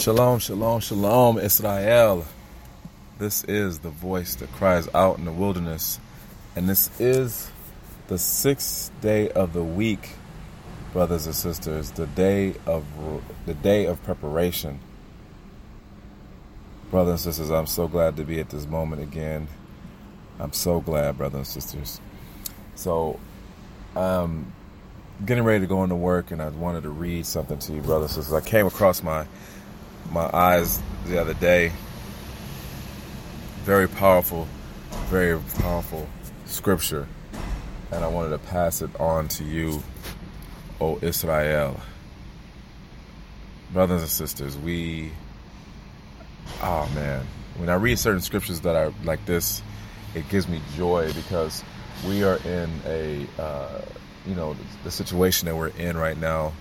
Shalom, shalom, shalom, Israel. This is the voice that cries out in the wilderness. And this is the sixth day of the week, brothers and sisters, the day of the day of preparation. Brothers and sisters, I'm so glad to be at this moment again. I'm so glad, brothers and sisters. So, um, getting ready to go into work, and I wanted to read something to you, brothers and sisters. I came across my my eyes the other day. Very powerful, very powerful scripture, and I wanted to pass it on to you, O Israel. Brothers and sisters, we, oh man, when I read certain scriptures that are like this, it gives me joy because we are in a, uh, you know, the situation that we're in right now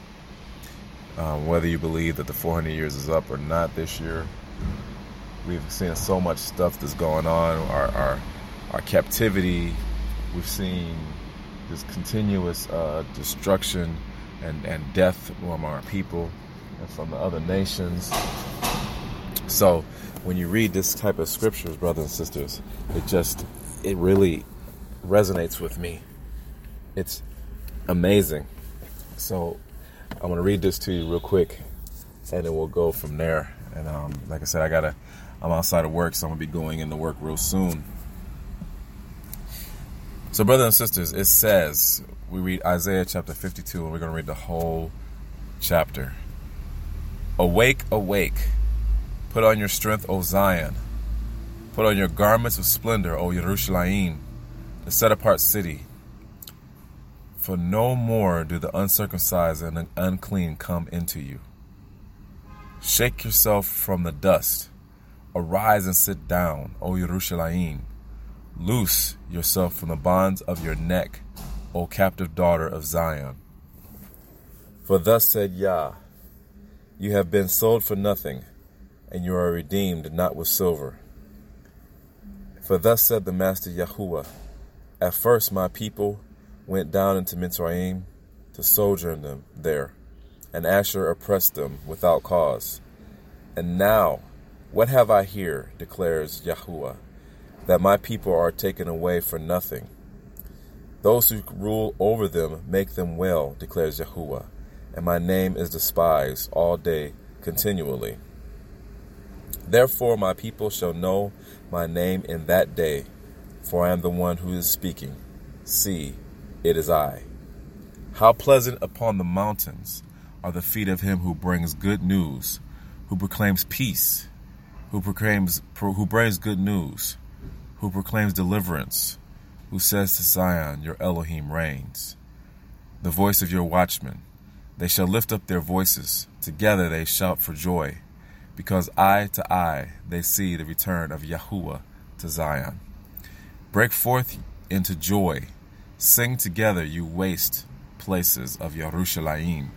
um, whether you believe that the 400 years is up or not this year, we've seen so much stuff that's going on. Our our, our captivity, we've seen this continuous uh, destruction and, and death from our people and from the other nations. So when you read this type of scriptures, brothers and sisters, it just it really resonates with me. It's amazing. So I'm gonna read this to you real quick, and then we'll go from there. And um, like I said, I gotta. I'm outside of work, so I'm gonna be going into work real soon. So, brothers and sisters, it says we read Isaiah chapter 52, and we're gonna read the whole chapter. Awake, awake! Put on your strength, O Zion. Put on your garments of splendor, O Yerushalayim, the set apart city. For no more do the uncircumcised and unclean come into you. Shake yourself from the dust. Arise and sit down, O Yerushalayim. Loose yourself from the bonds of your neck, O captive daughter of Zion. For thus said Yah, You have been sold for nothing, and you are redeemed not with silver. For thus said the Master Yahuwah, At first my people went down into Mitzrayim to sojourn them there, and Asher oppressed them without cause. And now, what have I here, declares Yahuwah, that my people are taken away for nothing? Those who rule over them make them well, declares Yahuwah, and my name is despised all day continually. Therefore, my people shall know my name in that day, for I am the one who is speaking. See, it is I. How pleasant upon the mountains are the feet of him who brings good news, who proclaims peace, who proclaims who brings good news, who proclaims deliverance, who says to Zion, Your Elohim reigns. The voice of your watchmen, they shall lift up their voices, together they shout for joy, because eye to eye they see the return of Yahuwah to Zion. Break forth into joy Sing together, you waste places of Yerushalayim.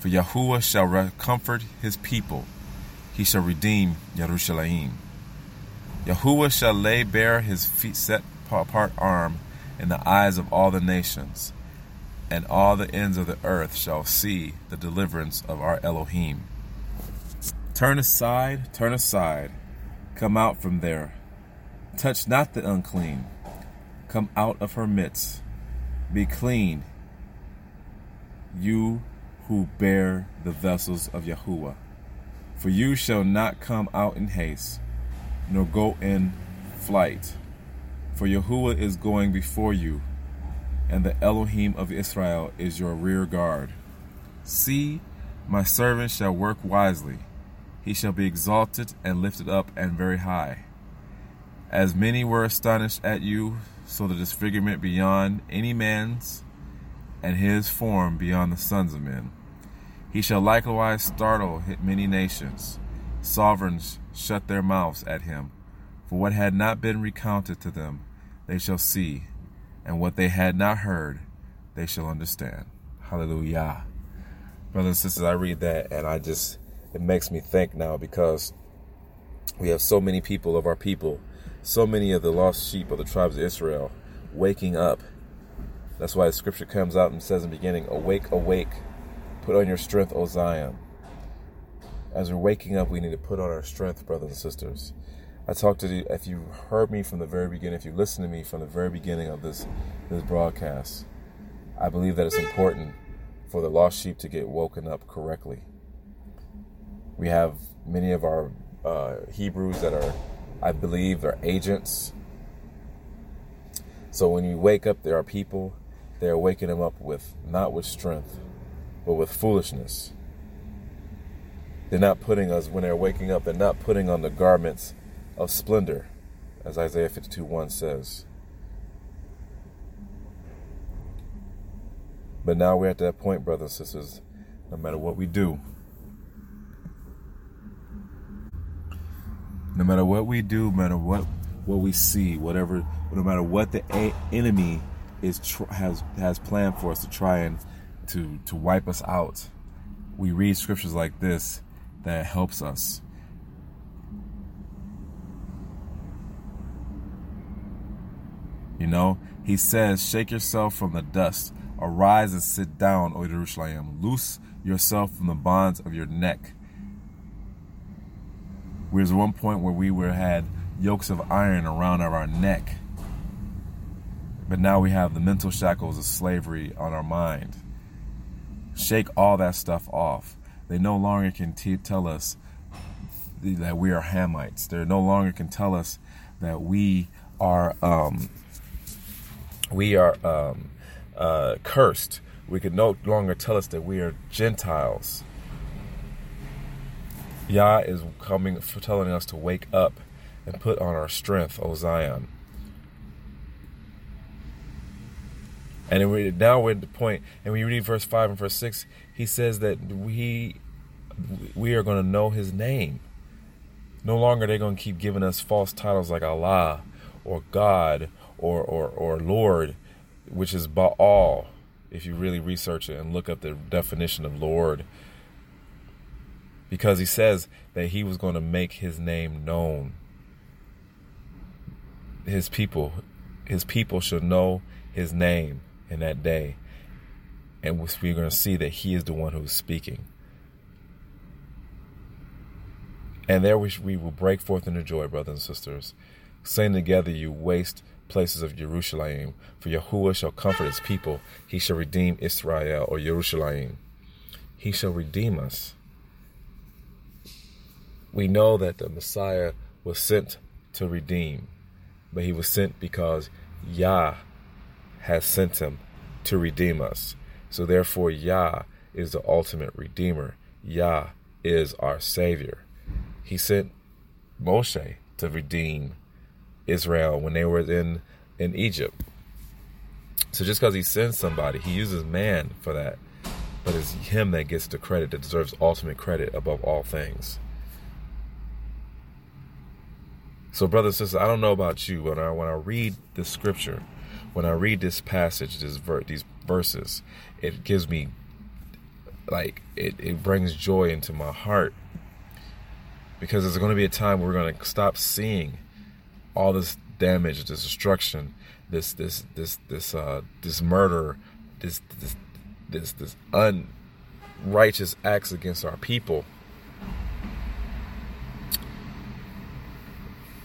For Yahuwah shall comfort his people. He shall redeem Yerushalayim. Yahuwah shall lay bare his feet set apart arm in the eyes of all the nations, and all the ends of the earth shall see the deliverance of our Elohim. Turn aside, turn aside, come out from there. Touch not the unclean, come out of her midst. Be clean, you who bear the vessels of Yahuwah. For you shall not come out in haste, nor go in flight. For Yahuwah is going before you, and the Elohim of Israel is your rear guard. See, my servant shall work wisely. He shall be exalted and lifted up and very high. As many were astonished at you, so the disfigurement beyond any man's, and his form beyond the sons of men. He shall likewise startle many nations. Sovereigns shut their mouths at him. For what had not been recounted to them, they shall see, and what they had not heard, they shall understand. Hallelujah. Brothers and sisters, I read that and I just, it makes me think now because we have so many people of our people so many of the lost sheep of the tribes of Israel waking up. That's why the scripture comes out and says in the beginning, Awake, awake, put on your strength, O Zion. As we're waking up, we need to put on our strength, brothers and sisters. I talked to you, if you heard me from the very beginning, if you listened to me from the very beginning of this, this broadcast, I believe that it's important for the lost sheep to get woken up correctly. We have many of our uh, Hebrews that are, I believe, they're agents. So when you wake up, there are people, they're waking them up with, not with strength, but with foolishness. They're not putting us, when they're waking up, they're not putting on the garments of splendor, as Isaiah 52 1 says. But now we're at that point, brothers and sisters, no matter what we do, no matter what we do, no matter what what we see, whatever, no matter what the a- enemy is tr- has has planned for us to try and to to wipe us out, we read scriptures like this that helps us. You know, he says, Shake yourself from the dust, arise and sit down, O Jerusalem. Loose yourself from the bonds of your neck. There's one point where we were had yokes of iron around our neck. But now we have the mental shackles of slavery on our mind. Shake all that stuff off. They no longer can t- tell us that we are Hamites. They no longer can tell us that we are um, we are um, uh, cursed. We can no longer tell us that we are Gentiles. Yah is coming telling us to wake up and put on our strength, O Zion. And we, now we're at the point, and we read verse 5 and verse 6, he says that we, we are going to know his name. No longer they're going to keep giving us false titles like Allah or God or, or, or Lord, which is Baal, if you really research it and look up the definition of Lord. Because he says that he was going to make his name known. His people, his people should know his name in that day. And we're going to see that he is the one who's speaking. And there we, we will break forth into joy, brothers and sisters. Saying together, you waste places of Jerusalem, for Yahuwah shall comfort his people. He shall redeem Israel or Jerusalem. He shall redeem us. We know that the Messiah was sent to redeem, but he was sent because Yah has sent him to redeem us. So therefore, Yah is the ultimate redeemer. Yah is our Savior. He sent Moshe to redeem Israel when they were in in Egypt. So just because he sends somebody, he uses man for that, but it's him that gets the credit that deserves ultimate credit above all things. So, brothers and sisters, I don't know about you, but when I, when I read the scripture, when I read this passage, this ver- these verses, it gives me like it, it brings joy into my heart because there's going to be a time where we're going to stop seeing all this damage, this destruction, this this this this uh this murder, this this this this unrighteous acts against our people.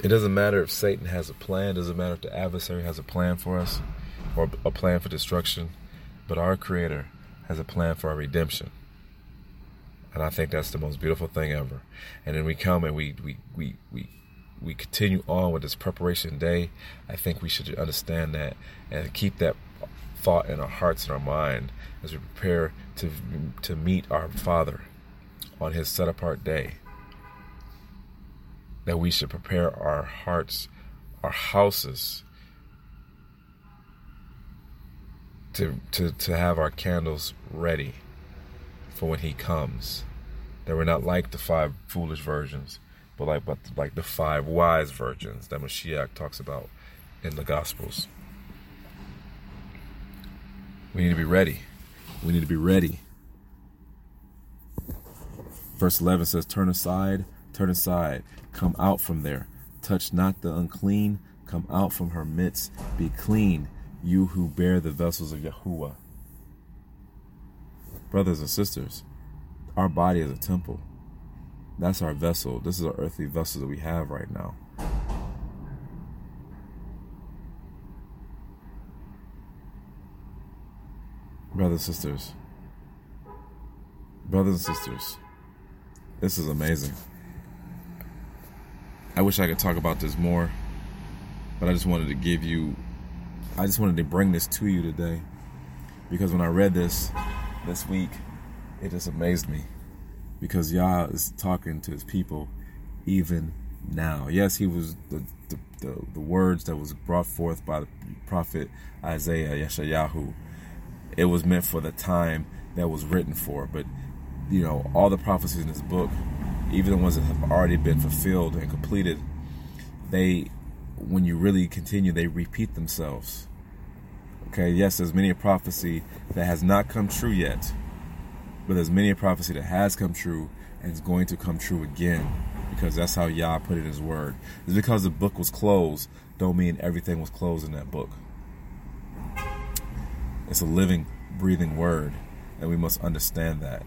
It doesn't matter if Satan has a plan, it doesn't matter if the adversary has a plan for us or a plan for destruction, but our creator has a plan for our redemption. And I think that's the most beautiful thing ever. And then we come and we we we we we continue on with this preparation day, I think we should understand that and keep that thought in our hearts and our mind as we prepare to to meet our Father on His set apart day. That we should prepare our hearts, our houses, to to to have our candles ready for when He comes. That we're not like the five foolish virgins but like but like the five wise virgins that Mashiach talks about in the Gospels. We need to be ready. We need to be ready. Verse 11 says, Turn aside, turn aside, come out from there. Touch not the unclean, come out from her midst. Be clean, you who bear the vessels of Yahuwah. Brothers and sisters, our body is a temple. That's our vessel. This is our earthly vessel that we have right now. Brothers and sisters, brothers and sisters, this is amazing. I wish I could talk about this more, but I just wanted to give you, I just wanted to bring this to you today because when I read this this week, it just amazed me because Yah is talking to his people even now. Yes, he was the, the, the, the words that was brought forth by the prophet Isaiah Yeshayahu. It was meant for the time that was written for, but you know, all the prophecies in this book, even the ones that have already been fulfilled and completed, they when you really continue, they repeat themselves. Okay, yes, there's many a prophecy that has not come true yet but there's many a prophecy that has come true and is going to come true again because that's how Yah put it in his word. It's because the book was closed, don't mean everything was closed in that book. It's a living, breathing word, and we must understand that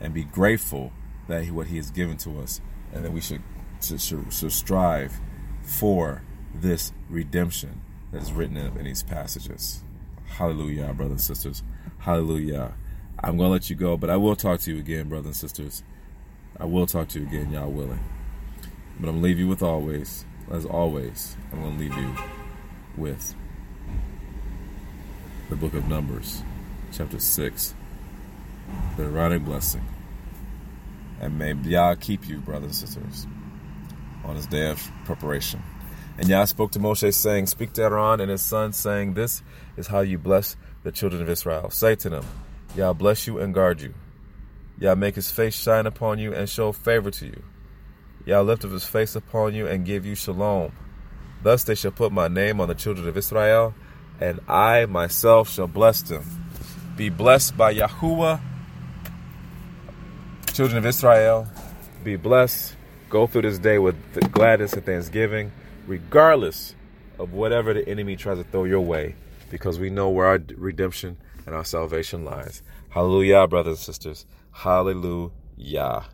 and be grateful that he, what he has given to us, and that we should, should, should strive for this redemption that is written in, these passages. Hallelujah, brothers and sisters. Hallelujah. I'm going to let you go, but I will talk to you again, brothers and sisters. I will talk to you again, Yah willing. But I'm going to leave you with always, as always, I'm going to leave you with the book of Numbers, chapter 6, the Aaronic blessing. And may Yah keep you, brothers and sisters, on this day of preparation. And Yah spoke to Moshe, saying, Speak to Aaron and his sons, saying, This is how you bless the children of Israel. Say to them, Yah bless you and guard you. Yah make his face shine upon you and show favor to you. Yah lift up his face upon you and give you shalom. Thus they shall put my name on the children of Israel, and I myself shall bless them. Be blessed by Yahuwah, children of Israel. Be blessed. Go through this day with gladness and thanksgiving, regardless of whatever the enemy tries to throw your way, because we know where our redemption and our salvation lies. Hallelujah, brothers and sisters. Hallelujah.